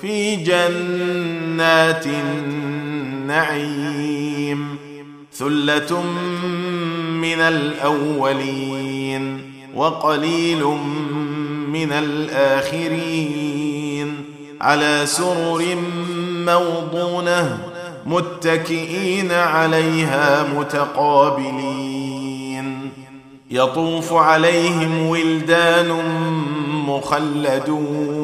في جنات النعيم ثلة من الأولين وقليل من الآخرين على سرر موضونة متكئين عليها متقابلين يطوف عليهم ولدان مخلدون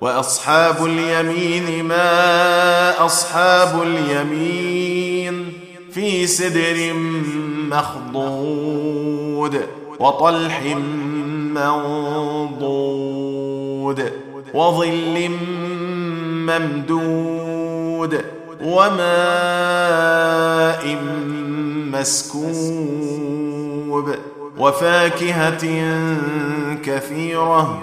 وأصحاب اليمين ما أصحاب اليمين في سدر مخضود وطلح منضود وظل ممدود وماء مسكوب وفاكهة كثيرة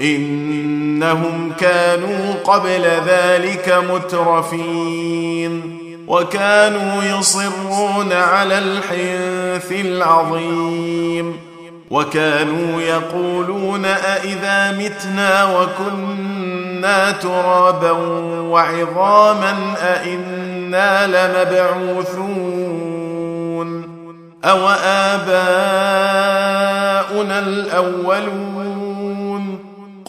إنهم كانوا قبل ذلك مترفين وكانوا يصرون على الحنث العظيم وكانوا يقولون أإذا متنا وكنا ترابا وعظاما أإنا لمبعوثون أو آباؤنا الأولون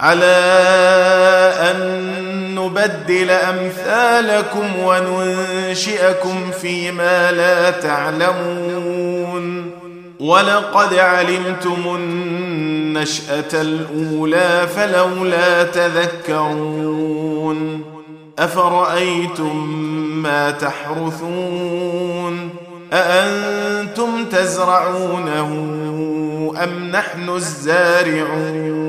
على أن نبدل أمثالكم وننشئكم فيما لا تعلمون. ولقد علمتم النشأة الأولى فلولا تذكرون. أفرأيتم ما تحرثون؟ أأنتم تزرعونه أم نحن الزارعون؟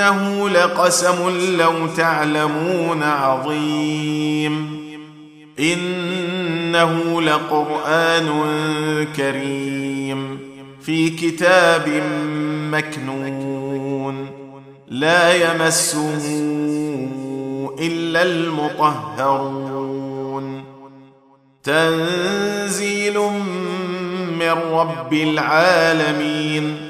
وانه لقسم لو تعلمون عظيم. إنه لقرآن كريم في كتاب مكنون. لا يمسه إلا المطهرون. تنزيل من رب العالمين.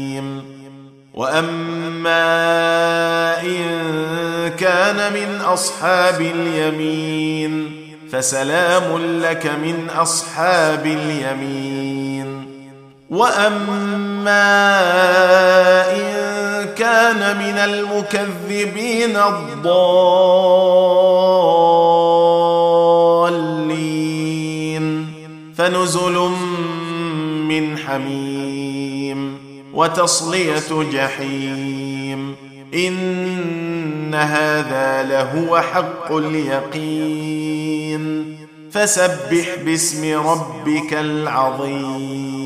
واما ان كان من اصحاب اليمين فسلام لك من اصحاب اليمين واما ان كان من المكذبين الضالين فنزل من حميم وتصلية جحيم. إن هذا لهو حق اليقين. فسبح باسم ربك العظيم.